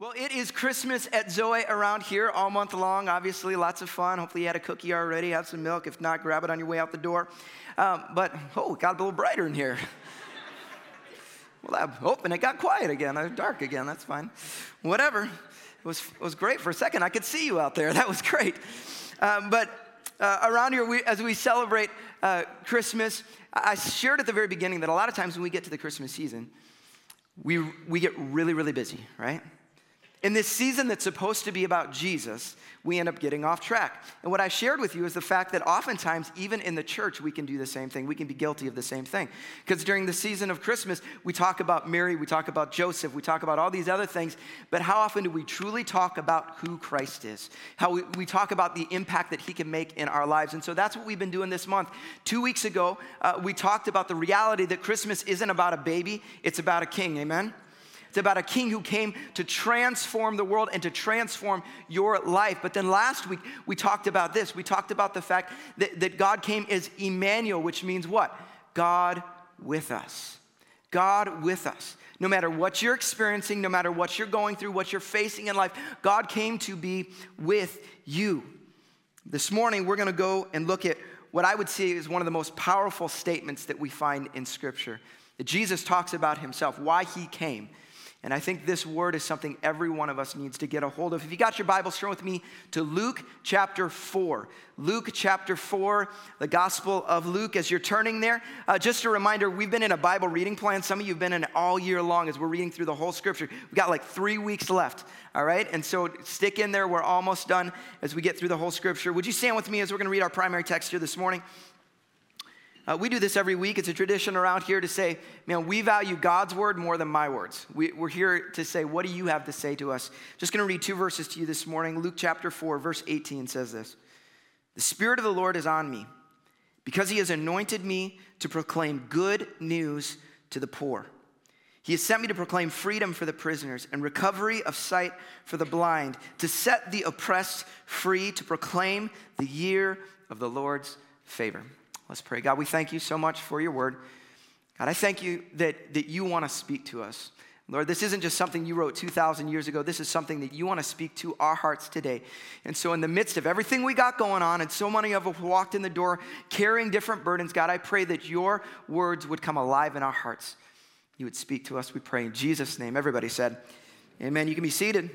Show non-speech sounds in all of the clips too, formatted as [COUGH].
Well, it is Christmas at Zoe around here all month long. Obviously, lots of fun. Hopefully, you had a cookie already, have some milk. If not, grab it on your way out the door. Um, but, oh, it got a little brighter in here. [LAUGHS] well, oh, and it got quiet again, uh, dark again. That's fine. Whatever. It was, it was great for a second. I could see you out there. [LAUGHS] That was great. Um, but uh, around here, we, as we celebrate uh, Christmas, I shared at the very beginning that a lot of times when we get to the Christmas season, we, we get really, really busy, right? In this season that's supposed to be about Jesus, we end up getting off track. And what I shared with you is the fact that oftentimes, even in the church, we can do the same thing. We can be guilty of the same thing. Because during the season of Christmas, we talk about Mary, we talk about Joseph, we talk about all these other things, but how often do we truly talk about who Christ is? How we, we talk about the impact that he can make in our lives. And so that's what we've been doing this month. Two weeks ago, uh, we talked about the reality that Christmas isn't about a baby, it's about a king. Amen? It's about a king who came to transform the world and to transform your life. But then last week, we talked about this. We talked about the fact that, that God came as Emmanuel, which means what? God with us. God with us. No matter what you're experiencing, no matter what you're going through, what you're facing in life, God came to be with you. This morning, we're going to go and look at what I would say is one of the most powerful statements that we find in Scripture. That Jesus talks about himself, why he came. And I think this word is something every one of us needs to get a hold of. If you got your Bible, turn with me to Luke chapter 4. Luke chapter 4, the Gospel of Luke. As you're turning there, uh, just a reminder we've been in a Bible reading plan. Some of you have been in it all year long as we're reading through the whole scripture. We've got like three weeks left, all right? And so stick in there. We're almost done as we get through the whole scripture. Would you stand with me as we're going to read our primary text here this morning? Uh, we do this every week. It's a tradition around here to say, man, we value God's word more than my words. We, are here to say, what do you have to say to us? Just going to read two verses to you this morning. Luke chapter 4, verse 18 says this The Spirit of the Lord is on me because he has anointed me to proclaim good news to the poor. He has sent me to proclaim freedom for the prisoners and recovery of sight for the blind, to set the oppressed free, to proclaim the year of the Lord's favor. Let's pray. God, we thank you so much for your word. God, I thank you that, that you want to speak to us. Lord, this isn't just something you wrote 2,000 years ago. This is something that you want to speak to our hearts today. And so, in the midst of everything we got going on, and so many of us walked in the door carrying different burdens, God, I pray that your words would come alive in our hearts. You would speak to us, we pray in Jesus' name. Everybody said, Amen. You can be seated.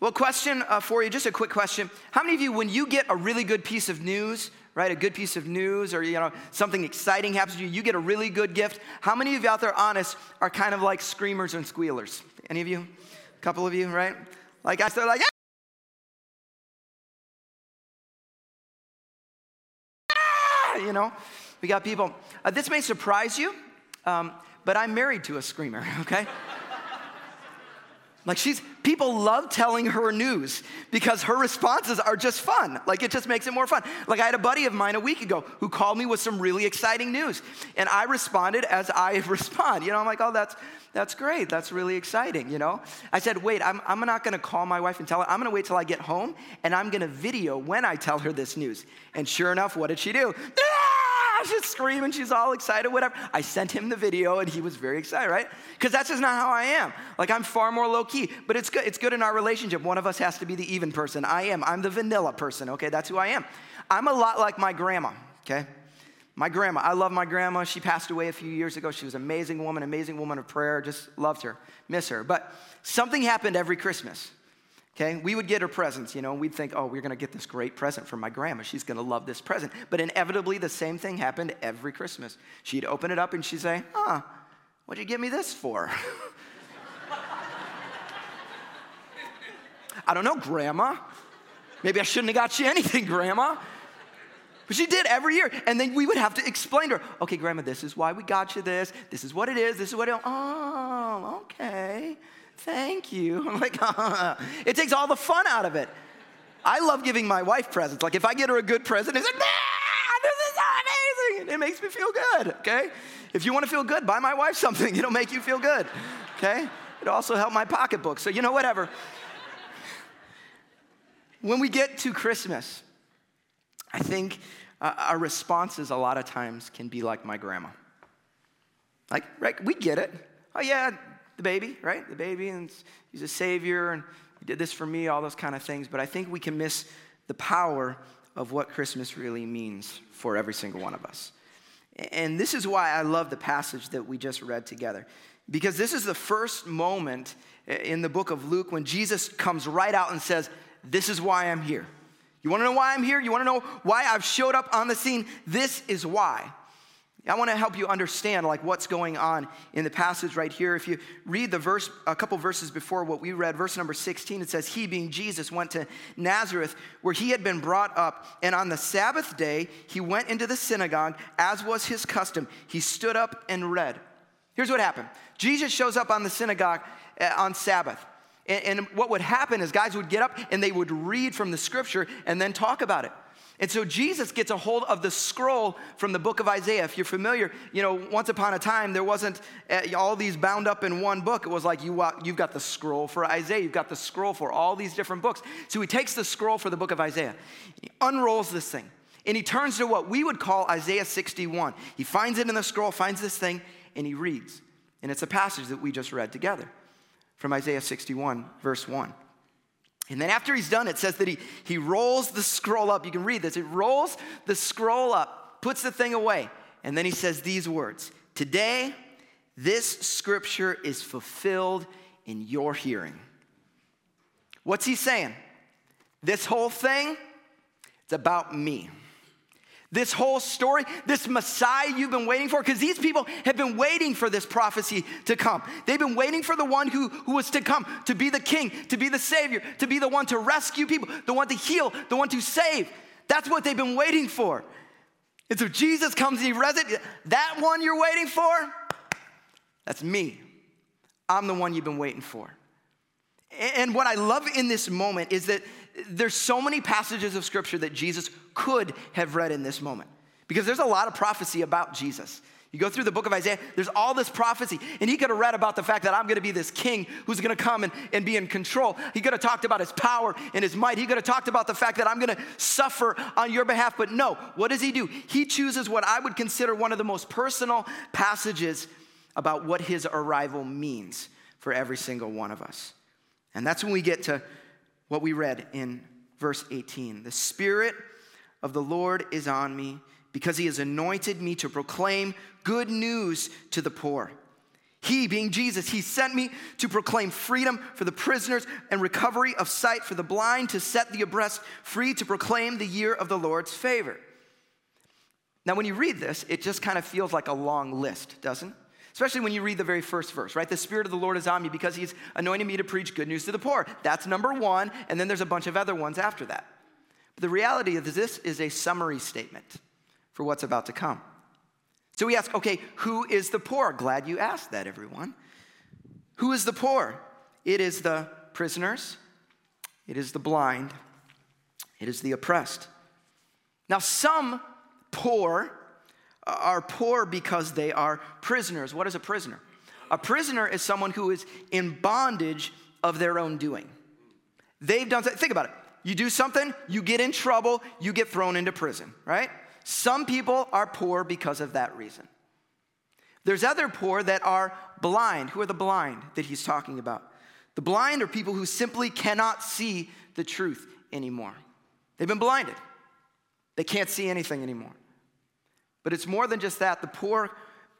Well, question uh, for you, just a quick question. How many of you, when you get a really good piece of news, right? A good piece of news or, you know, something exciting happens to you, you get a really good gift. How many of you out there, honest, are kind of like screamers and squealers? Any of you? A couple of you, right? Like I start like, ah! you know, we got people. Uh, this may surprise you, um, but I'm married to a screamer, [LAUGHS] okay? Like she's, people love telling her news because her responses are just fun. Like it just makes it more fun. Like I had a buddy of mine a week ago who called me with some really exciting news. And I responded as I [LAUGHS] respond. You know, I'm like, oh, that's, that's great. That's really exciting, you know? I said, wait, I'm, I'm not gonna call my wife and tell her. I'm gonna wait till I get home and I'm gonna video when I tell her this news. And sure enough, what did she do? [LAUGHS] she's screaming, she's all excited, whatever. I sent him the video and he was very excited, right? Because that's just not how I am. Like I'm far more low key, but it's good. It's good in our relationship. One of us has to be the even person. I am. I'm the vanilla person, okay? That's who I am. I'm a lot like my grandma, okay? My grandma, I love my grandma. She passed away a few years ago. She was an amazing woman, amazing woman of prayer. Just loved her, miss her. But something happened every Christmas. Okay, we would get her presents, you know, and we'd think, oh, we're gonna get this great present from my grandma. She's gonna love this present. But inevitably, the same thing happened every Christmas. She'd open it up and she'd say, huh, what'd you give me this for? [LAUGHS] I don't know, grandma. Maybe I shouldn't have got you anything, grandma. But she did every year. And then we would have to explain to her, okay, grandma, this is why we got you this. This is what it is. This is what it, oh, okay thank you. [LAUGHS] I'm like, it takes all the fun out of it. I love giving my wife presents. Like if I get her a good present, it's like, nah, this is amazing. It makes me feel good, okay? If you want to feel good, buy my wife [LAUGHS] something. It'll make you feel good, okay? It'll also help my pocketbook. So, you know, whatever. When we get to Christmas, I think uh, our responses a lot of times can be like my grandma. Like, right, we get it. Oh, yeah, the baby, right? The baby, and he's a savior, and he did this for me, all those kind of things. But I think we can miss the power of what Christmas really means for every single one of us. And this is why I love the passage that we just read together. Because this is the first moment in the book of Luke when Jesus comes right out and says, This is why I'm here. You wanna know why I'm here? You wanna know why I've showed up on the scene? This is why. I want to help you understand like what's going on in the passage right here. If you read the verse, a couple verses before what we read, verse number 16, it says, He being Jesus went to Nazareth where he had been brought up, and on the Sabbath day he went into the synagogue as was his custom. He stood up and read. Here's what happened. Jesus shows up on the synagogue uh, on Sabbath. And what would happen is guys would get up and they would read from the scripture and then talk about it. And so Jesus gets a hold of the scroll from the book of Isaiah. If you're familiar, you know, once upon a time, there wasn't uh, all these bound up in one book. It was like you, you've got the scroll for Isaiah, you've got the scroll for all these different books. So he takes the scroll for the book of Isaiah, he unrolls this thing, and he turns to what we would call Isaiah 61. He finds it in the scroll, finds this thing, and he reads. And it's a passage that we just read together from Isaiah 61, verse 1. And then after he's done, it says that he, he rolls the scroll up. You can read this. It rolls the scroll up, puts the thing away, and then he says these words Today, this scripture is fulfilled in your hearing. What's he saying? This whole thing, it's about me. This whole story, this Messiah you've been waiting for, because these people have been waiting for this prophecy to come. They've been waiting for the one who, who was to come, to be the king, to be the savior, to be the one to rescue people, the one to heal, the one to save. That's what they've been waiting for. And so Jesus comes and he resurrects. That one you're waiting for, that's me. I'm the one you've been waiting for. And what I love in this moment is that there's so many passages of scripture that Jesus could have read in this moment because there's a lot of prophecy about Jesus. You go through the book of Isaiah, there's all this prophecy. And he could have read about the fact that I'm gonna be this king who's gonna come and, and be in control. He could have talked about his power and his might. He could have talked about the fact that I'm gonna suffer on your behalf. But no, what does he do? He chooses what I would consider one of the most personal passages about what his arrival means for every single one of us. And that's when we get to what we read in verse 18. The Spirit of the Lord is on me because he has anointed me to proclaim good news to the poor. He, being Jesus, he sent me to proclaim freedom for the prisoners and recovery of sight for the blind, to set the oppressed free, to proclaim the year of the Lord's favor. Now, when you read this, it just kind of feels like a long list, doesn't it? Especially when you read the very first verse, right? The Spirit of the Lord is on me because He's anointed me to preach good news to the poor. That's number one, and then there's a bunch of other ones after that. But the reality is, this is a summary statement for what's about to come. So we ask, okay, who is the poor? Glad you asked that, everyone. Who is the poor? It is the prisoners, it is the blind, it is the oppressed. Now, some poor are poor because they are prisoners. What is a prisoner? A prisoner is someone who is in bondage of their own doing. They've done, think about it. You do something, you get in trouble, you get thrown into prison, right? Some people are poor because of that reason. There's other poor that are blind. Who are the blind that he's talking about? The blind are people who simply cannot see the truth anymore. They've been blinded, they can't see anything anymore. But it's more than just that. The poor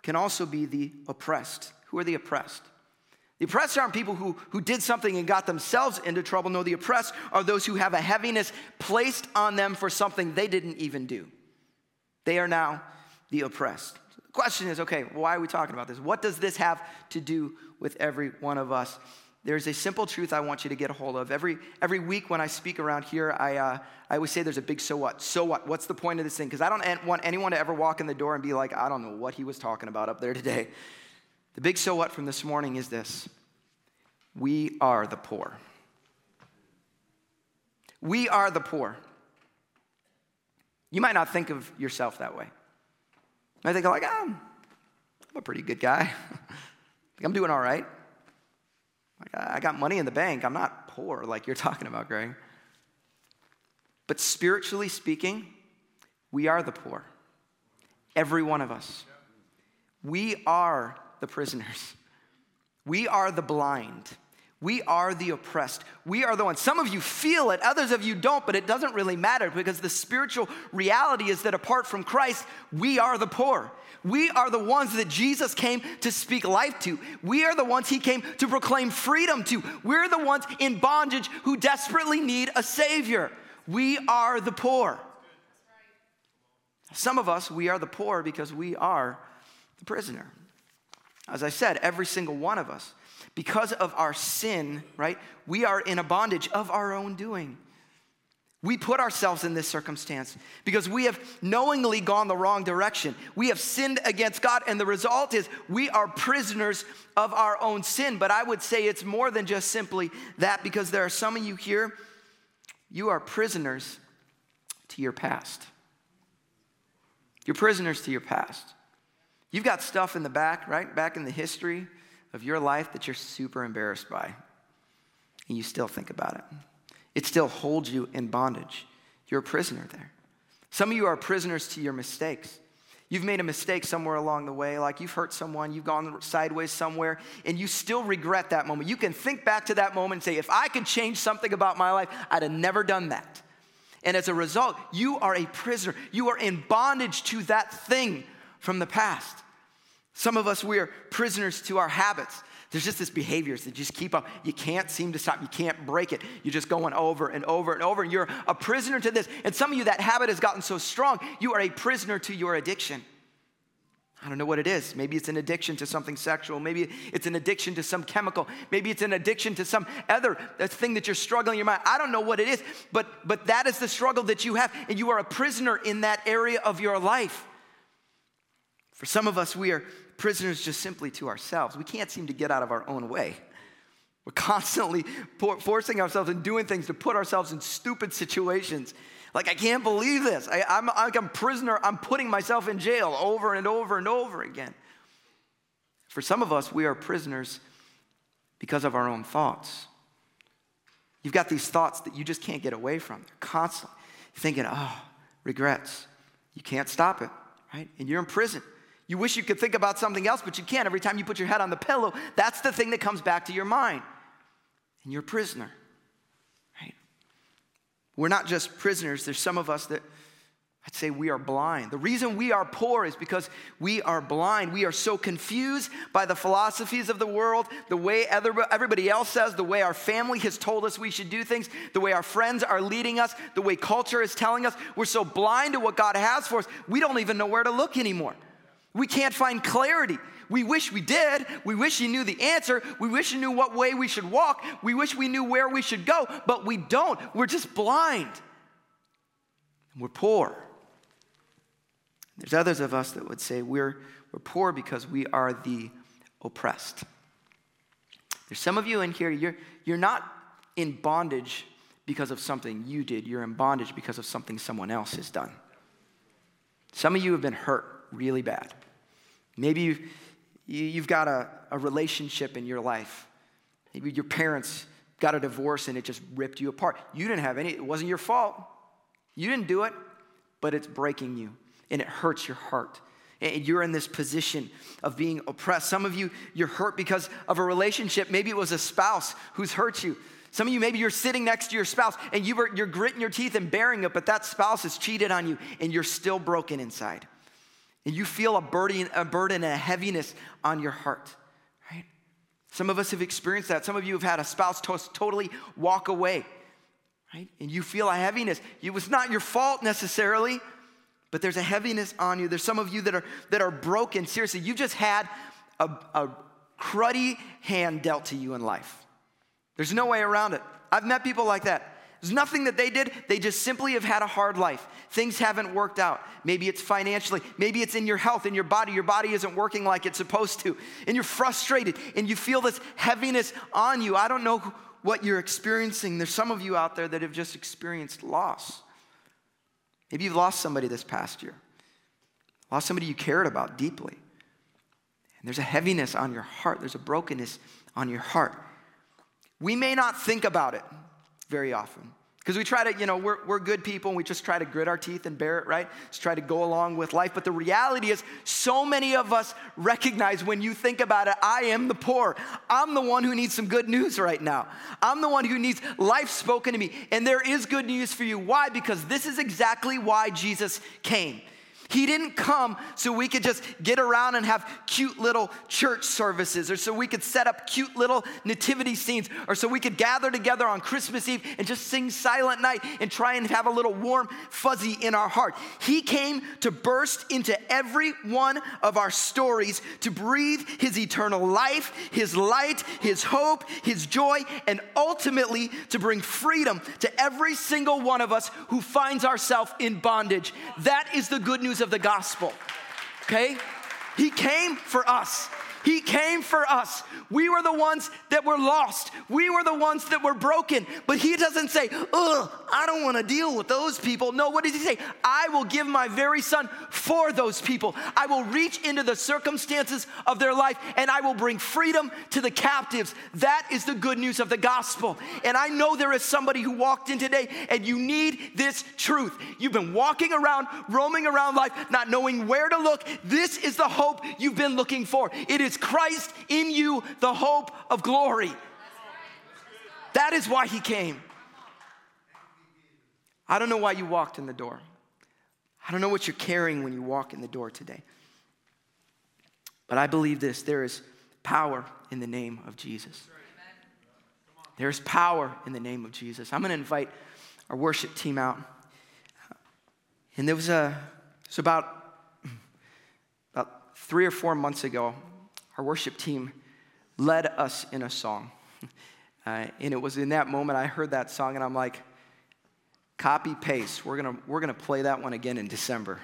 can also be the oppressed. Who are the oppressed? The oppressed aren't people who, who did something and got themselves into trouble. No, the oppressed are those who have a heaviness placed on them for something they didn't even do. They are now the oppressed. The question is okay, why are we talking about this? What does this have to do with every one of us? There's a simple truth I want you to get a hold of. Every, every week when I speak around here, I, uh, I always say there's a big so what. So what? What's the point of this thing? Because I don't want anyone to ever walk in the door and be like, I don't know what he was talking about up there today. The big so what from this morning is this we are the poor. We are the poor. You might not think of yourself that way. You might think, like, oh, I'm a pretty good guy. [LAUGHS] I'm doing all right. I got money in the bank. I'm not poor like you're talking about, Greg. But spiritually speaking, we are the poor. Every one of us. We are the prisoners. We are the blind. We are the oppressed. We are the ones. Some of you feel it, others of you don't, but it doesn't really matter because the spiritual reality is that apart from Christ, we are the poor. We are the ones that Jesus came to speak life to. We are the ones he came to proclaim freedom to. We're the ones in bondage who desperately need a Savior. We are the poor. Some of us, we are the poor because we are the prisoner. As I said, every single one of us because of our sin, right, we are in a bondage of our own doing. We put ourselves in this circumstance because we have knowingly gone the wrong direction. We have sinned against God, and the result is we are prisoners of our own sin. But I would say it's more than just simply that because there are some of you here, you are prisoners to your past. You're prisoners to your past. You've got stuff in the back, right? Back in the history of your life that you're super embarrassed by, and you still think about it. It still holds you in bondage. You're a prisoner there. Some of you are prisoners to your mistakes. You've made a mistake somewhere along the way, like you've hurt someone, you've gone sideways somewhere, and you still regret that moment. You can think back to that moment and say, if I could change something about my life, I'd have never done that. And as a result, you are a prisoner. You are in bondage to that thing from the past. Some of us, we are prisoners to our habits. There's just this behaviors that just keep up. You can't seem to stop. You can't break it. You're just going over and over and over. And you're a prisoner to this. And some of you, that habit has gotten so strong, you are a prisoner to your addiction. I don't know what it is. Maybe it's an addiction to something sexual. Maybe it's an addiction to some chemical. Maybe it's an addiction to some other uh, thing that you're struggling in your mind. I don't know what it is, but, but that is the struggle that you have, and you are a prisoner in that area of your life. For some of us, we are prisoners just simply to ourselves. We can't seem to get out of our own way. We're constantly forcing ourselves and doing things to put ourselves in stupid situations. Like, I can't believe this. I, am like I'm prisoner. I'm putting myself in jail over and over and over again. For some of us, we are prisoners because of our own thoughts. You've got these thoughts that you just can't get away from. They're constantly thinking, oh, regrets. You can't stop it, right? And you're in prison. You wish you could think about something else, but you can't. Every time you put your head on the pillow, that's the thing that comes back to your mind. And you're a prisoner. Right? We're not just prisoners, there's some of us that I'd say we are blind. The reason we are poor is because we are blind. We are so confused by the philosophies of the world, the way everybody else says, the way our family has told us we should do things, the way our friends are leading us, the way culture is telling us. We're so blind to what God has for us, we don't even know where to look anymore. We can't find clarity. We wish we did. We wish He knew the answer. We wish He knew what way we should walk. We wish we knew where we should go, but we don't. We're just blind. We're poor. There's others of us that would say we're, we're poor because we are the oppressed. There's some of you in here, you're, you're not in bondage because of something you did, you're in bondage because of something someone else has done. Some of you have been hurt really bad. Maybe you've, you've got a, a relationship in your life. Maybe your parents got a divorce and it just ripped you apart. You didn't have any, it wasn't your fault. You didn't do it, but it's breaking you and it hurts your heart. And you're in this position of being oppressed. Some of you, you're hurt because of a relationship. Maybe it was a spouse who's hurt you. Some of you, maybe you're sitting next to your spouse and you you're gritting your teeth and bearing it, but that spouse has cheated on you and you're still broken inside and you feel a burden, a burden and a heaviness on your heart, right? Some of us have experienced that. Some of you have had a spouse to- totally walk away, right? And you feel a heaviness. It was not your fault necessarily, but there's a heaviness on you. There's some of you that are that are broken. Seriously, you've just had a, a cruddy hand dealt to you in life. There's no way around it. I've met people like that. There's nothing that they did. They just simply have had a hard life. Things haven't worked out. Maybe it's financially, maybe it's in your health, in your body. Your body isn't working like it's supposed to. And you're frustrated and you feel this heaviness on you. I don't know what you're experiencing. There's some of you out there that have just experienced loss. Maybe you've lost somebody this past year, lost somebody you cared about deeply. And there's a heaviness on your heart, there's a brokenness on your heart. We may not think about it very often Because we try to, you know, we're, we're good people and we just try to grit our teeth and bear it, right? Just try to go along with life. But the reality is, so many of us recognize when you think about it, I am the poor. I'm the one who needs some good news right now. I'm the one who needs life spoken to me. And there is good news for you. Why? Because this is exactly why Jesus came. He didn't come so we could just get around and have cute little church services, or so we could set up cute little nativity scenes, or so we could gather together on Christmas Eve and just sing Silent Night and try and have a little warm fuzzy in our heart. He came to burst into every one of our stories to breathe His eternal life, His light, His hope, His joy, and ultimately to bring freedom to every single one of us who finds ourselves in bondage. That is the good news news of the gospel. Okay? He came for us. He came for us. We were the ones that were lost. We were the ones that were broken. But he doesn't say, ugh, I don't want to deal with those people. No, what does he say? I will give my very son for those people. I will reach into the circumstances of their life and I will bring freedom to the captives. That is the good news of the gospel. And I know there is somebody who walked in today and you need this truth. You've been walking around, roaming around life, not knowing where to look. This is the hope you've been looking for. It is Christ in you, the hope of glory. That is why he came. I don't know why you walked in the door. I don't know what you're carrying when you walk in the door today. But I believe this there is power in the name of Jesus. There's power in the name of Jesus. I'm going to invite our worship team out. And there was a, it was about, about three or four months ago, our worship team led us in a song. [LAUGHS] Uh, and it was in that moment I heard that song, and I'm like, copy paste. We're gonna, we're gonna play that one again in December.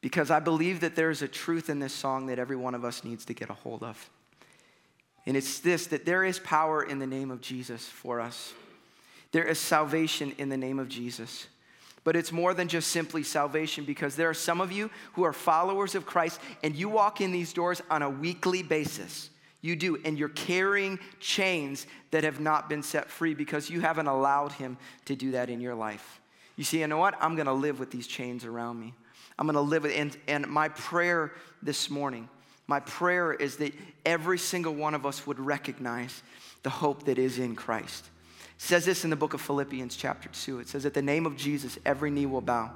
Because I believe that there's a truth in this song that every one of us needs to get a hold of. And it's this that there is power in the name of Jesus for us, there is salvation in the name of Jesus. But it's more than just simply salvation because there are some of you who are followers of Christ and you walk in these doors on a weekly basis. You do, and you're carrying chains that have not been set free because you haven't allowed Him to do that in your life. You see, you know what? I'm gonna live with these chains around me. I'm gonna live with, and, and my prayer this morning, my prayer is that every single one of us would recognize the hope that is in Christ. Says this in the book of Philippians, chapter 2. It says, At the name of Jesus, every knee will bow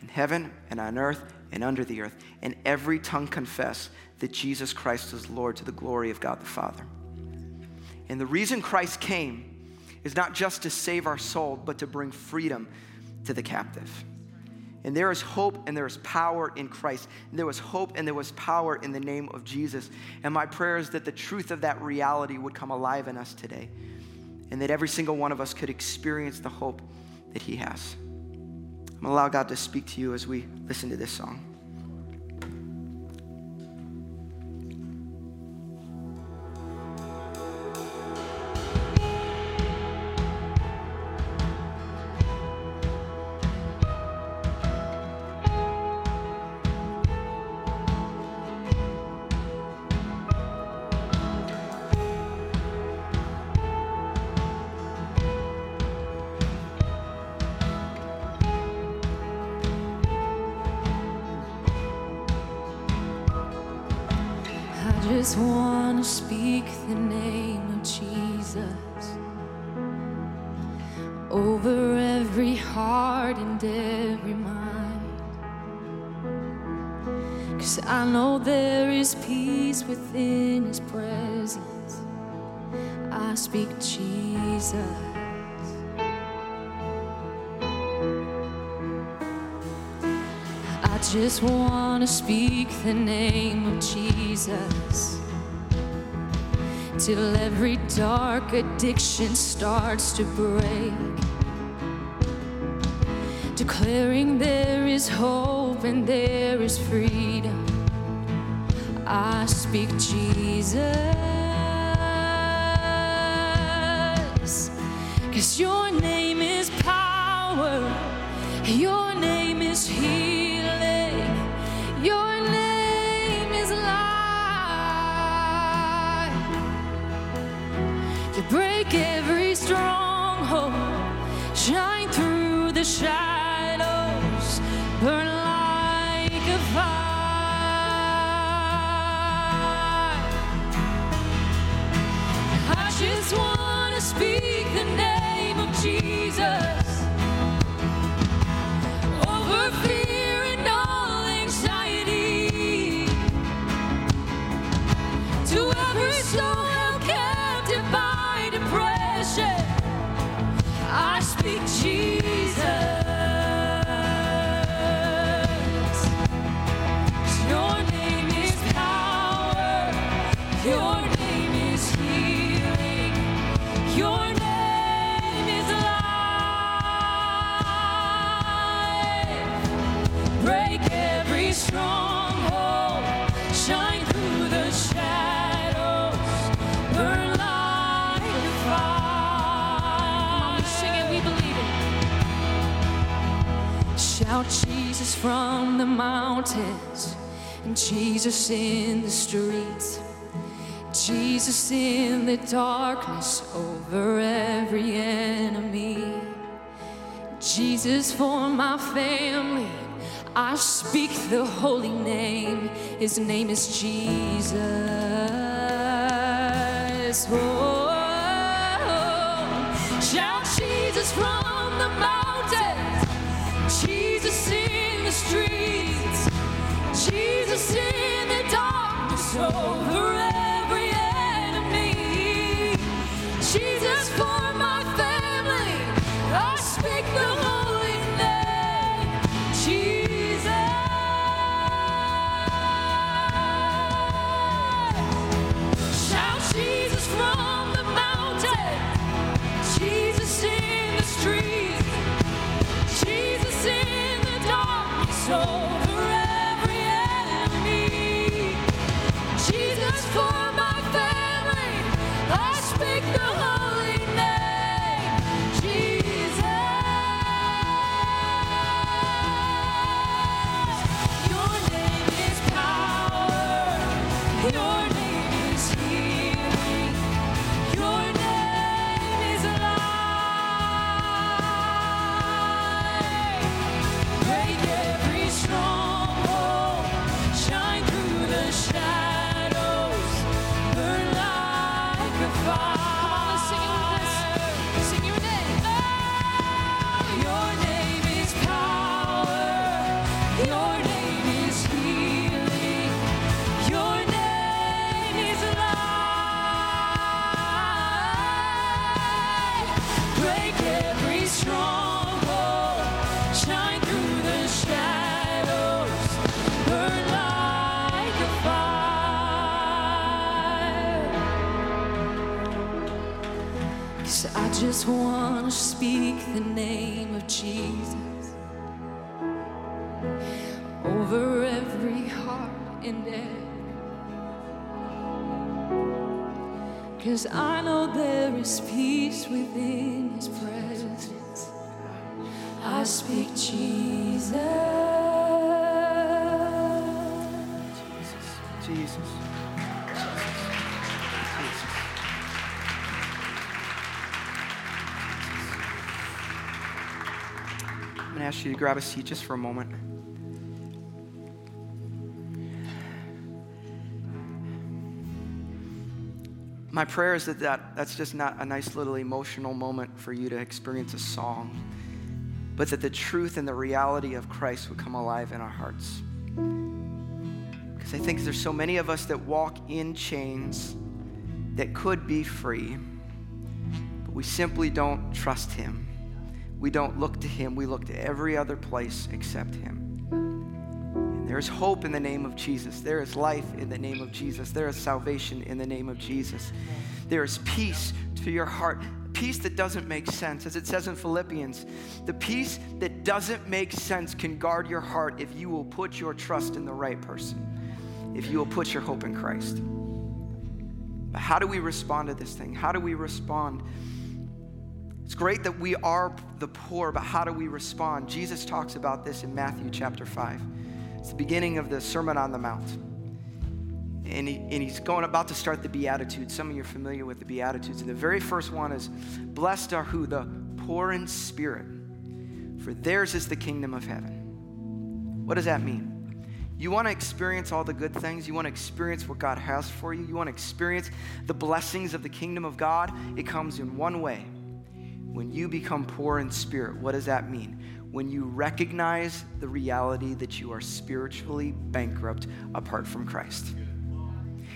in heaven and on earth and under the earth, and every tongue confess that Jesus Christ is Lord to the glory of God the Father. And the reason Christ came is not just to save our soul, but to bring freedom to the captive. And there is hope and there is power in Christ. And there was hope and there was power in the name of Jesus. And my prayer is that the truth of that reality would come alive in us today and that every single one of us could experience the hope that He has. I'm going to allow God to speak to you as we listen to this song. Just want to speak the name of Jesus over every heart and every mind. Cause I know there is peace within His presence. I speak Jesus. I just want to speak the name of Jesus till every dark addiction starts to break. Declaring there is hope and there is freedom. I speak Jesus. Cause your name is power, your name is healing. Every stronghold. shine through the shadows, burn like a fire. I just want to speak the name of Jesus over fear and all anxiety. To every soul Jesus. Jesus from the mountains and Jesus in the streets. Jesus in the darkness over every enemy. Jesus for my family. I speak the holy name. His name is Jesus. Oh, shout Jesus from Jesus in the darkness over every enemy. Jesus for Cause I know there is peace within his presence. I speak Jesus. Jesus. To ask you to grab a seat just for a moment. My prayer is that, that that's just not a nice little emotional moment for you to experience a song, but that the truth and the reality of Christ would come alive in our hearts. Because I think there's so many of us that walk in chains that could be free, but we simply don't trust Him. We don't look to Him, we look to every other place except Him. There is hope in the name of Jesus. There is life in the name of Jesus. There is salvation in the name of Jesus. There is peace to your heart, peace that doesn't make sense. As it says in Philippians, the peace that doesn't make sense can guard your heart if you will put your trust in the right person, if you will put your hope in Christ. But how do we respond to this thing? How do we respond? It's great that we are the poor, but how do we respond? Jesus talks about this in Matthew chapter 5. It's the beginning of the Sermon on the Mount. And, he, and he's going about to start the Beatitudes. Some of you are familiar with the Beatitudes. And the very first one is Blessed are who? The poor in spirit, for theirs is the kingdom of heaven. What does that mean? You want to experience all the good things. You want to experience what God has for you. You want to experience the blessings of the kingdom of God. It comes in one way when you become poor in spirit. What does that mean? When you recognize the reality that you are spiritually bankrupt apart from Christ.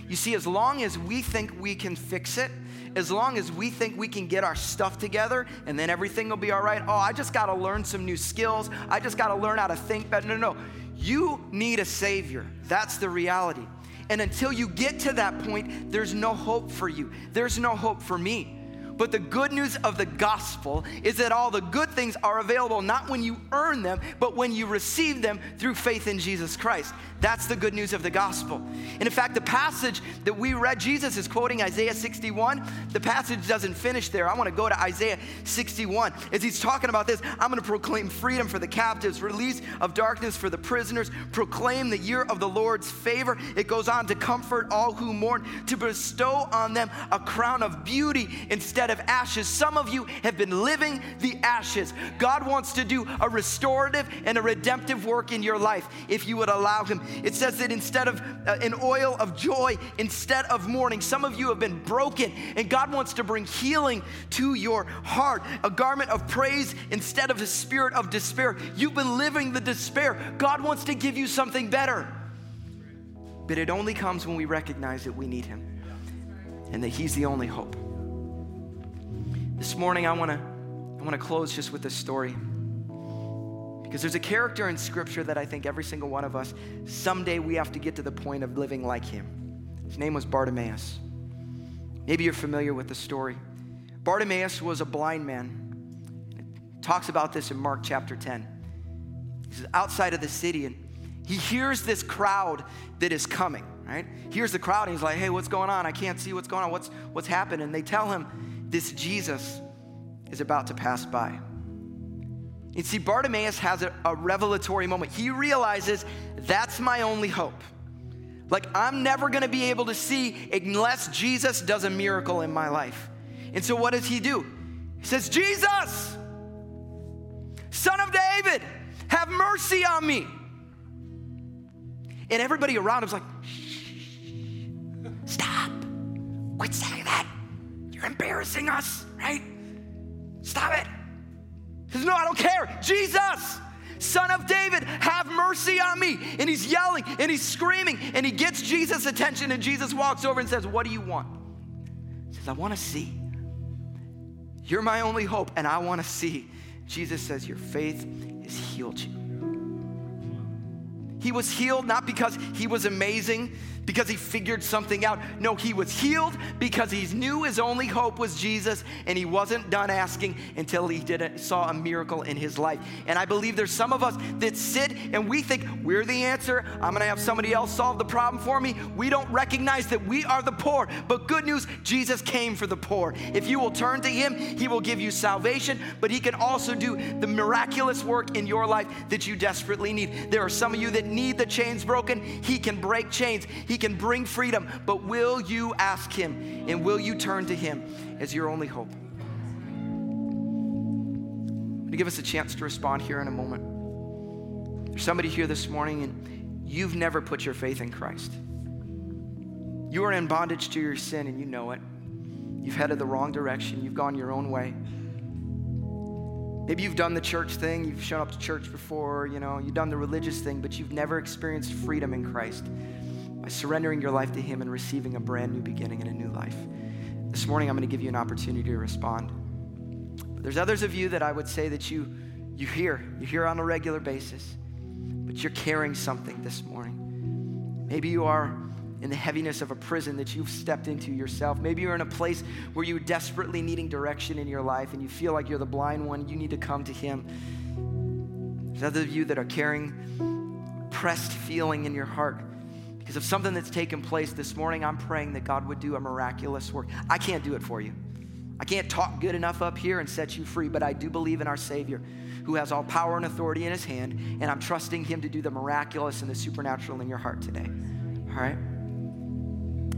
You see, as long as we think we can fix it, as long as we think we can get our stuff together and then everything will be all right. Oh, I just got to learn some new skills. I just got to learn how to think better. No, no. no. You need a Savior. That's the reality. And until you get to that point, there's no hope for you. There's no hope for me. But the good news of the gospel is that all the good things are available not when you earn them, but when you receive them through faith in Jesus Christ. That's the good news of the gospel. And in fact, the passage that we read, Jesus is quoting Isaiah 61. The passage doesn't finish there. I want to go to Isaiah 61. As he's talking about this, I'm going to proclaim freedom for the captives, release of darkness for the prisoners, proclaim the year of the Lord's favor. It goes on to comfort all who mourn, to bestow on them a crown of beauty instead of ashes. Some of you have been living the ashes. God wants to do a restorative and a redemptive work in your life if you would allow Him. It says that instead of uh, an oil of joy, instead of mourning, some of you have been broken, and God wants to bring healing to your heart. A garment of praise instead of a spirit of despair. You've been living the despair. God wants to give you something better. But it only comes when we recognize that we need Him and that He's the only hope. This morning, I want to I want to close just with this story. Because there's a character in Scripture that I think every single one of us, someday we have to get to the point of living like him. His name was Bartimaeus. Maybe you're familiar with the story. Bartimaeus was a blind man. It talks about this in Mark chapter 10. He's outside of the city and he hears this crowd that is coming, right? Hears the crowd and he's like, hey, what's going on? I can't see what's going on. What's, what's happening? And they tell him this Jesus is about to pass by. You see, Bartimaeus has a, a revelatory moment. He realizes that's my only hope. Like, I'm never gonna be able to see unless Jesus does a miracle in my life. And so, what does he do? He says, Jesus, son of David, have mercy on me. And everybody around him's like, stop, quit saying that. You're embarrassing us, right? Stop it. Says, No, I don't care. Jesus, son of David, have mercy on me. And he's yelling and he's screaming and he gets Jesus' attention. And Jesus walks over and says, What do you want? He says, I want to see. You're my only hope, and I want to see. Jesus says, Your faith has healed you. He was healed not because he was amazing, because he figured something out. No, he was healed because he knew his only hope was Jesus and he wasn't done asking until he did it, saw a miracle in his life. And I believe there's some of us that sit and we think we're the answer. I'm gonna have somebody else solve the problem for me. We don't recognize that we are the poor. But good news, Jesus came for the poor. If you will turn to him, he will give you salvation, but he can also do the miraculous work in your life that you desperately need. There are some of you that need the chains broken. He can break chains. He can bring freedom, but will you ask Him and will you turn to Him as your only hope? To give us a chance to respond here in a moment. There's somebody here this morning and you've never put your faith in Christ. You are in bondage to your sin and you know it. You've headed the wrong direction, you've gone your own way. Maybe you've done the church thing, you've shown up to church before, you know, you've done the religious thing, but you've never experienced freedom in Christ by surrendering your life to Him and receiving a brand new beginning and a new life. This morning, I'm going to give you an opportunity to respond. But there's others of you that I would say that you, you hear, you hear on a regular basis, but you're carrying something this morning. Maybe you are in the heaviness of a prison that you've stepped into yourself. Maybe you're in a place where you're desperately needing direction in your life and you feel like you're the blind one. You need to come to Him. There's others of you that are carrying pressed feeling in your heart because of something that's taken place this morning, I'm praying that God would do a miraculous work. I can't do it for you. I can't talk good enough up here and set you free, but I do believe in our Savior who has all power and authority in his hand, and I'm trusting him to do the miraculous and the supernatural in your heart today. All right?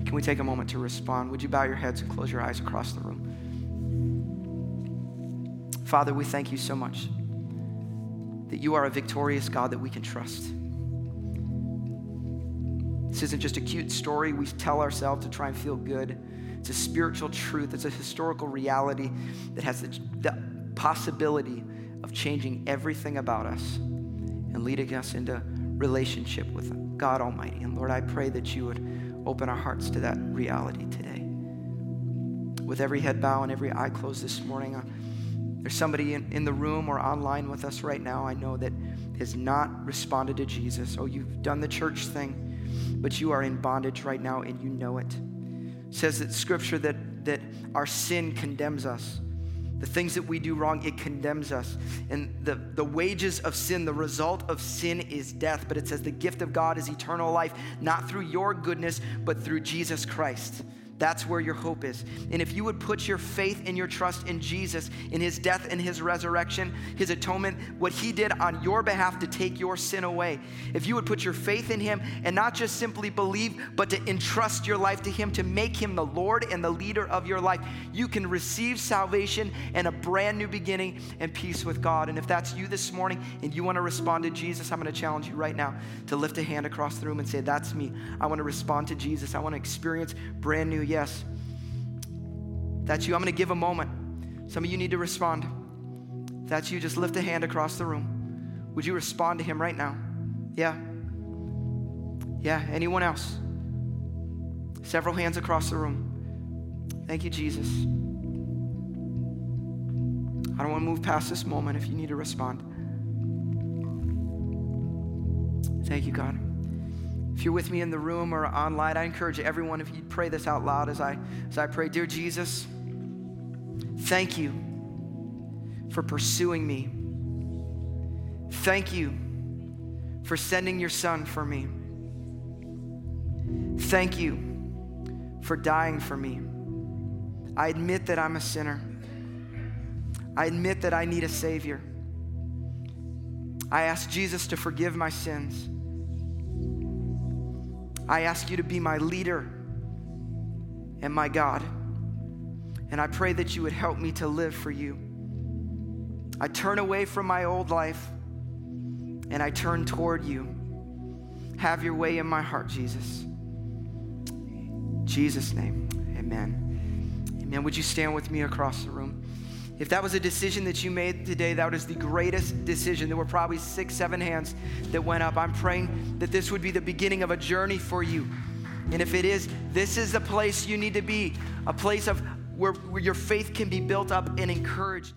Can we take a moment to respond? Would you bow your heads and close your eyes across the room? Father, we thank you so much that you are a victorious God that we can trust. This isn't just a cute story we tell ourselves to try and feel good. It's a spiritual truth, it's a historical reality that has the, the possibility of changing everything about us and leading us into relationship with God Almighty. And Lord, I pray that you would open our hearts to that reality today. With every head bow and every eye closed this morning, uh, there's somebody in, in the room or online with us right now, I know that has not responded to Jesus. Oh, you've done the church thing, but you are in bondage right now and you know it says that scripture that, that our sin condemns us. The things that we do wrong, it condemns us. And the, the wages of sin, the result of sin is death. But it says the gift of God is eternal life, not through your goodness, but through Jesus Christ. That's where your hope is. And if you would put your faith and your trust in Jesus, in his death and his resurrection, his atonement, what he did on your behalf to take your sin away, if you would put your faith in him and not just simply believe, but to entrust your life to him, to make him the Lord and the leader of your life, you can receive salvation and a brand new beginning and peace with God. And if that's you this morning and you want to respond to Jesus, I'm going to challenge you right now to lift a hand across the room and say, That's me. I want to respond to Jesus. I want to experience brand new yes. That's you. I'm going to give a moment. Some of you need to respond. If that's you, just lift a hand across the room. Would you respond to him right now? Yeah. Yeah. Anyone else? Several hands across the room. Thank you, Jesus. I don't want to move past this moment if you need to respond. Thank you, God. If you're with me in the room or online, I encourage everyone if you pray this out loud as I as I pray, dear Jesus, thank you for pursuing me. Thank you for sending your son for me. Thank you for dying for me. I admit that I'm a sinner. I admit that I need a savior. I ask Jesus to forgive my sins. I ask you to be my leader and my God. And I pray that you would help me to live for you. I turn away from my old life and I turn toward you. Have your way in my heart, Jesus. In Jesus' name, amen. Amen. Would you stand with me across the room? If that was a decision that you made today, that was the greatest decision. There were probably six, seven hands that went up. I'm praying that this would be the beginning of a journey for you. And if it is, this is the place you need to be a place of where, where your faith can be built up and encouraged.